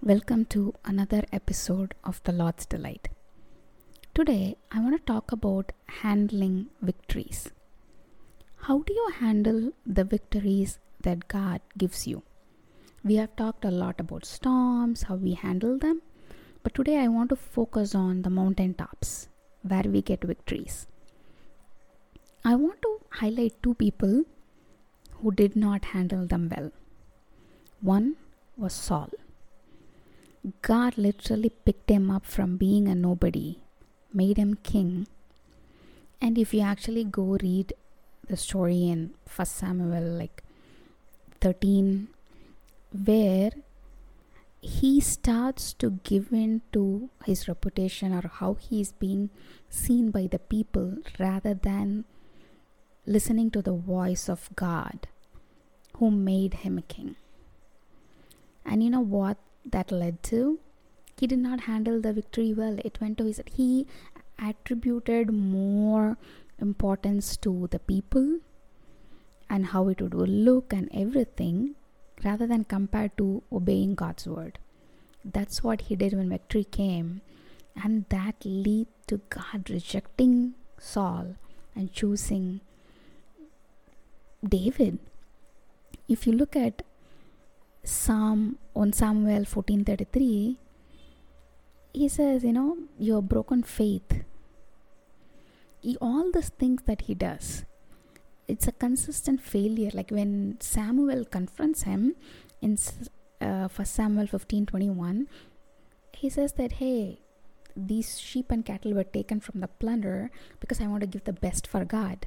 Welcome to another episode of The Lord's Delight. Today, I want to talk about handling victories. How do you handle the victories that God gives you? We have talked a lot about storms, how we handle them, but today I want to focus on the mountaintops where we get victories. I want to highlight two people who did not handle them well. One was Saul. God literally picked him up from being a nobody, made him king. And if you actually go read the story in First Samuel like 13 where he starts to give in to his reputation or how he is being seen by the people rather than listening to the voice of God who made him a king. And you know what that led to? He did not handle the victory well. It went to his he attributed more importance to the people and how it would look and everything rather than compared to obeying God's word. That's what he did when victory came, and that led to God rejecting Saul and choosing David. If you look at Psalm on Samuel 14:33, he says, you know, your broken faith. He, all these things that he does, it's a consistent failure. Like when Samuel confronts him in uh, Samuel 15:21, he says that hey, these sheep and cattle were taken from the plunder because I want to give the best for God.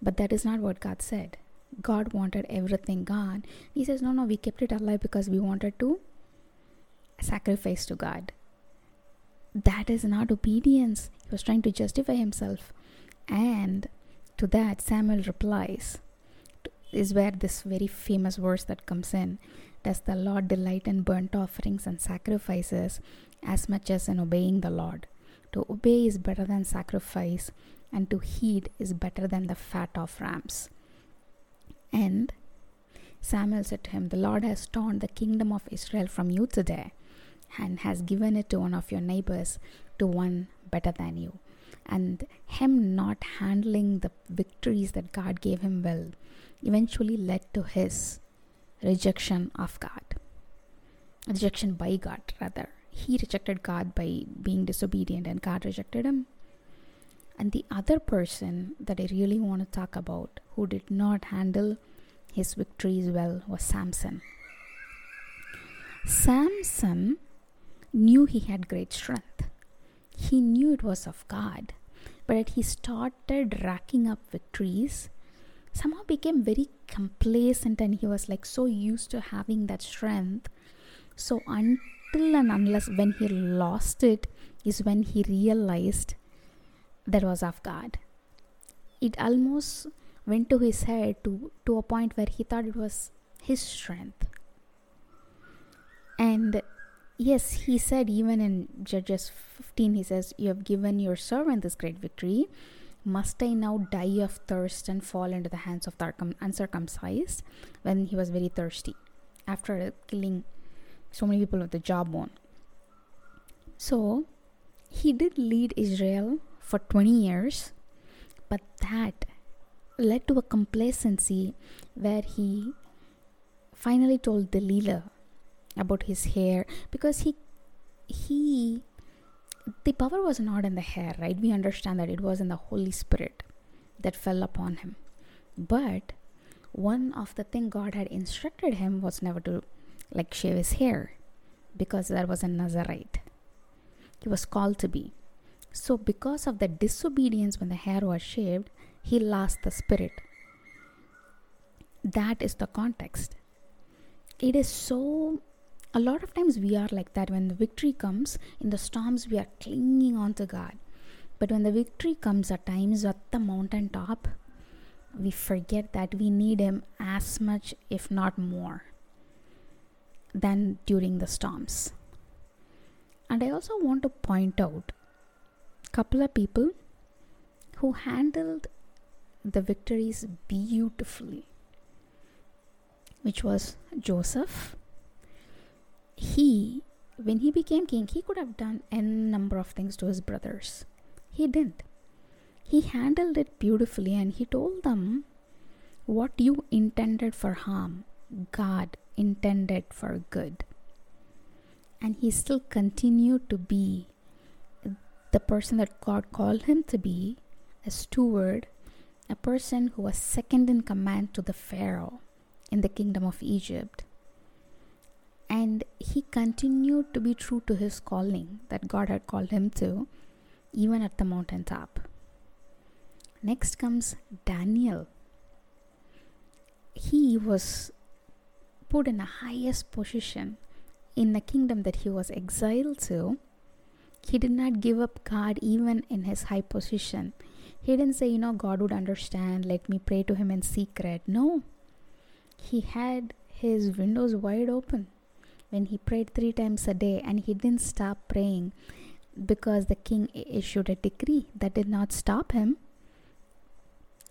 But that is not what God said. God wanted everything gone. He says, No, no, we kept it alive because we wanted to sacrifice to God. That is not obedience. He was trying to justify himself. And to that, Samuel replies, is where this very famous verse that comes in Does the Lord delight in burnt offerings and sacrifices as much as in obeying the Lord? To obey is better than sacrifice, and to heed is better than the fat of rams. And Samuel said to him, The Lord has torn the kingdom of Israel from you today and has given it to one of your neighbors, to one better than you. And him not handling the victories that God gave him well eventually led to his rejection of God. Rejection by God, rather. He rejected God by being disobedient, and God rejected him. And the other person that I really want to talk about who did not handle his victories well was Samson. Samson knew he had great strength. He knew it was of God. But he started racking up victories, somehow became very complacent and he was like so used to having that strength. So until and unless when he lost it is when he realized that was of God. It almost went to his head to, to a point where he thought it was his strength. And yes, he said, even in Judges 15, he says, You have given your servant this great victory. Must I now die of thirst and fall into the hands of the uncircumcised? When he was very thirsty after killing so many people with the jawbone. So he did lead Israel for 20 years, but that led to a complacency where he finally told Delilah about his hair because he he the power was not in the hair right? We understand that it was in the holy spirit that fell upon him. But one of the thing god had instructed him was never to like shave his hair because there was a nazarite. He was called to be so because of the disobedience when the hair was shaved he lost the spirit. That is the context. It is so a lot of times we are like that. When the victory comes in the storms we are clinging on to god. But when the victory comes at times at the mountain top we forget that we need him as much if not more than during the storms. And i also want to point out couple of people who handled the victories beautifully which was joseph he, when he became king, he could have done n number of things to his brothers. He didn't. He handled it beautifully and he told them what you intended for harm, God intended for good. And he still continued to be the person that God called him to be a steward, a person who was second in command to the Pharaoh in the kingdom of Egypt. And he continued to be true to his calling that God had called him to, even at the mountaintop. Next comes Daniel. He was put in the highest position in the kingdom that he was exiled to. He did not give up God even in his high position. He didn't say, you know, God would understand, let me pray to him in secret. No. He had his windows wide open when he prayed three times a day and he didn't stop praying because the king issued a decree that did not stop him.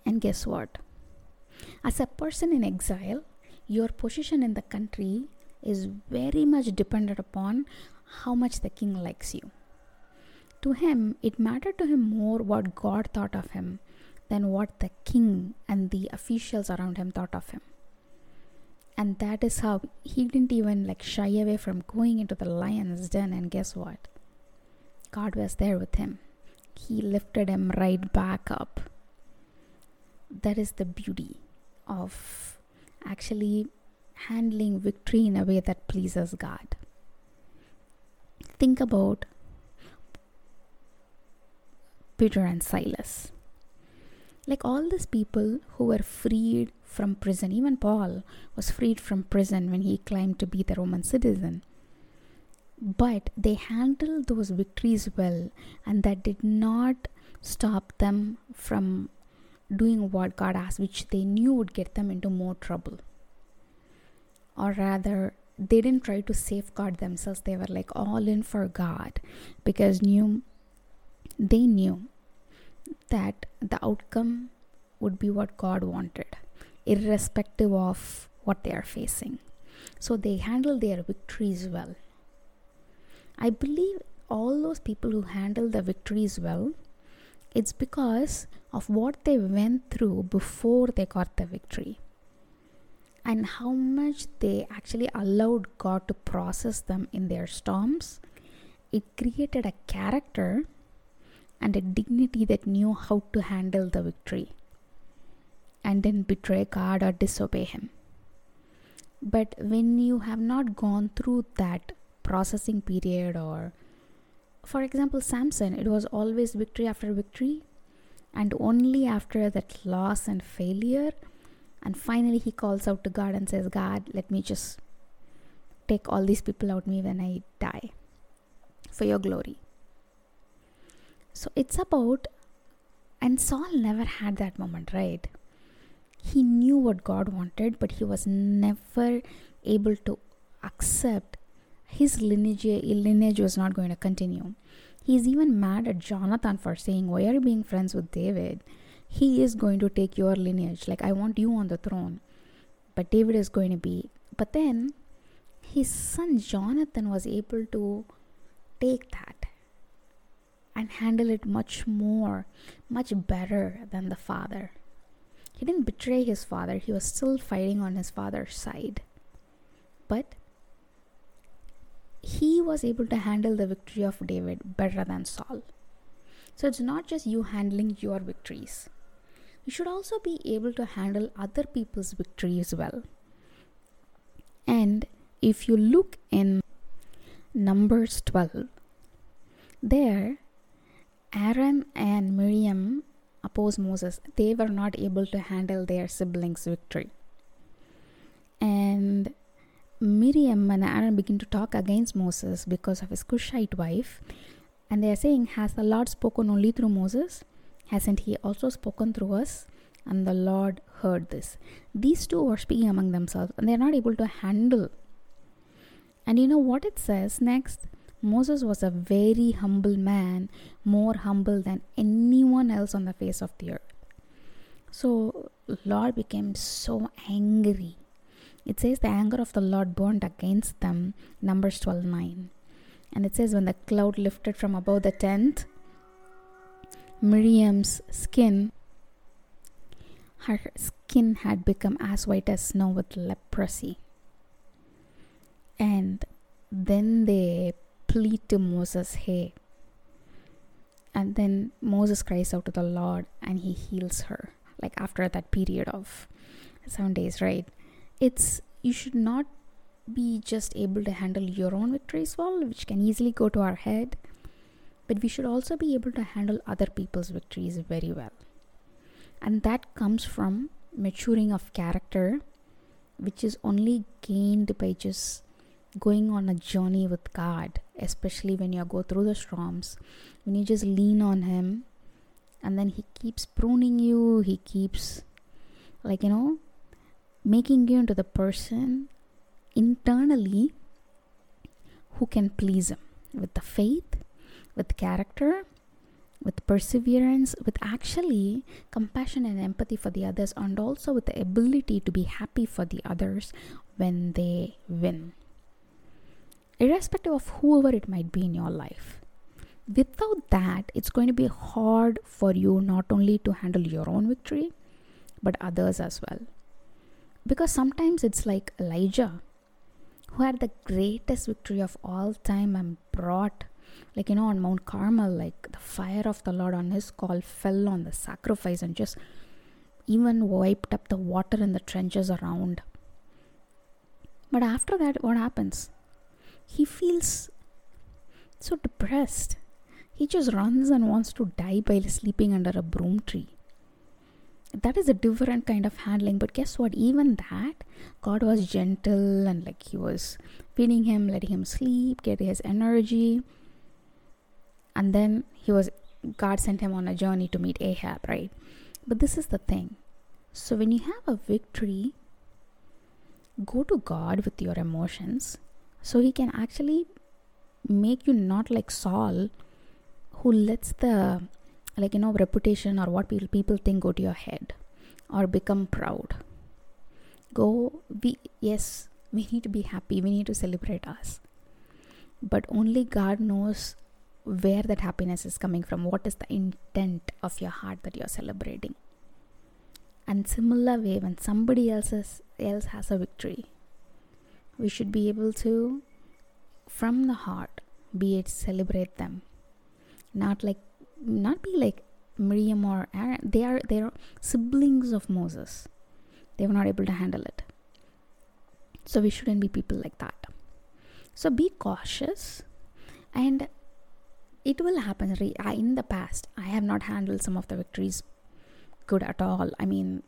And guess what? As a person in exile, your position in the country is very much dependent upon how much the king likes you. To him, it mattered to him more what God thought of him than what the king and the officials around him thought of him. And that is how he didn't even like shy away from going into the lion's den. And guess what? God was there with him. He lifted him right back up. That is the beauty of actually handling victory in a way that pleases God. Think about Peter and Silas. Like all these people who were freed from prison, even Paul was freed from prison when he claimed to be the Roman citizen. But they handled those victories well, and that did not stop them from doing what God asked, which they knew would get them into more trouble. Or rather, they didn't try to safeguard themselves, they were like all in for God because knew they knew that the outcome would be what God wanted, irrespective of what they are facing. So they handle their victories well. I believe all those people who handle the victories well, it's because of what they went through before they got the victory and how much they actually allowed God to process them in their storms. It created a character and a dignity that knew how to handle the victory and then betray God or disobey Him. But when you have not gone through that processing period, or for example, Samson, it was always victory after victory, and only after that loss and failure, and finally he calls out to God and says, God, let me just take all these people out of me when I die for your glory. So it's about, and Saul never had that moment, right? He knew what God wanted, but he was never able to accept his lineage, lineage was not going to continue. He's even mad at Jonathan for saying, Why are you being friends with David? He is going to take your lineage. Like, I want you on the throne. But David is going to be. But then his son Jonathan was able to take that and handle it much more, much better than the father. He didn't betray his father, he was still fighting on his father's side. But he was able to handle the victory of David better than Saul. So it's not just you handling your victories. You should also be able to handle other people's victories well. And if you look in Numbers 12, there Aaron and Miriam opposed Moses. They were not able to handle their siblings' victory. And Miriam and Aaron begin to talk against Moses because of his Cushite wife. And they are saying, Has the Lord spoken only through Moses? Hasn't he also spoken through us? And the Lord heard this. These two were speaking among themselves and they are not able to handle. And you know what it says next? Moses was a very humble man, more humble than anyone else on the face of the earth. So Lord became so angry it says the anger of the Lord burned against them, Numbers 12 9. And it says, when the cloud lifted from above the tent, Miriam's skin, her skin had become as white as snow with leprosy. And then they to Moses, hey. And then Moses cries out to the Lord and he heals her. Like after that period of seven days, right? It's you should not be just able to handle your own victories well, which can easily go to our head, but we should also be able to handle other people's victories very well. And that comes from maturing of character, which is only gained by just going on a journey with God, especially when you go through the storms, when you just lean on Him, and then He keeps pruning you, He keeps, like, you know, making you into the person internally who can please Him with the faith, with character, with perseverance, with actually compassion and empathy for the others, and also with the ability to be happy for the others when they win. Irrespective of whoever it might be in your life. Without that, it's going to be hard for you not only to handle your own victory, but others as well. Because sometimes it's like Elijah who had the greatest victory of all time and brought like you know on mount carmel like the fire of the lord on his call fell on the sacrifice and just even wiped up the water in the trenches around but after that what happens he feels so depressed. He just runs and wants to die by sleeping under a broom tree. That is a different kind of handling but guess what? Even that god was gentle and like he was feeding him letting him sleep get his energy. And then he was god sent him on a journey to meet ahab right? But this is the thing. So when you have a victory go to god with your emotions so he can actually make you not like saul who lets the like you know reputation or what people people think go to your head or become proud. Go we yes we need to be happy. We need to celebrate us. But only god knows where that happiness is coming from. What is the intent of your heart that you're celebrating? And similar way when somebody else's else has a victory we should be able to from the heart be it celebrate them not like not be like Miriam or Aaron. They are they are siblings of Moses. They were not able to handle it. So we shouldn't be people like that. So be cautious, and it will happen. In the past, I have not handled some of the victories good at all. I mean,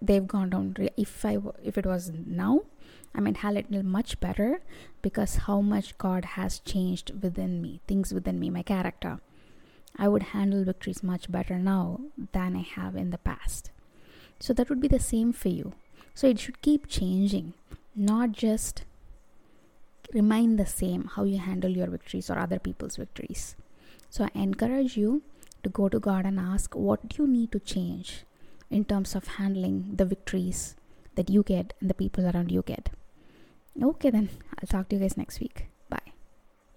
they've gone down. If I if it was now, I mean handle it much better because how much God has changed within me, things within me, my character I would handle victories much better now than I have in the past. So that would be the same for you. So it should keep changing, not just remain the same how you handle your victories or other people's victories. So I encourage you to go to God and ask what do you need to change in terms of handling the victories that you get and the people around you get. Okay, then I'll talk to you guys next week.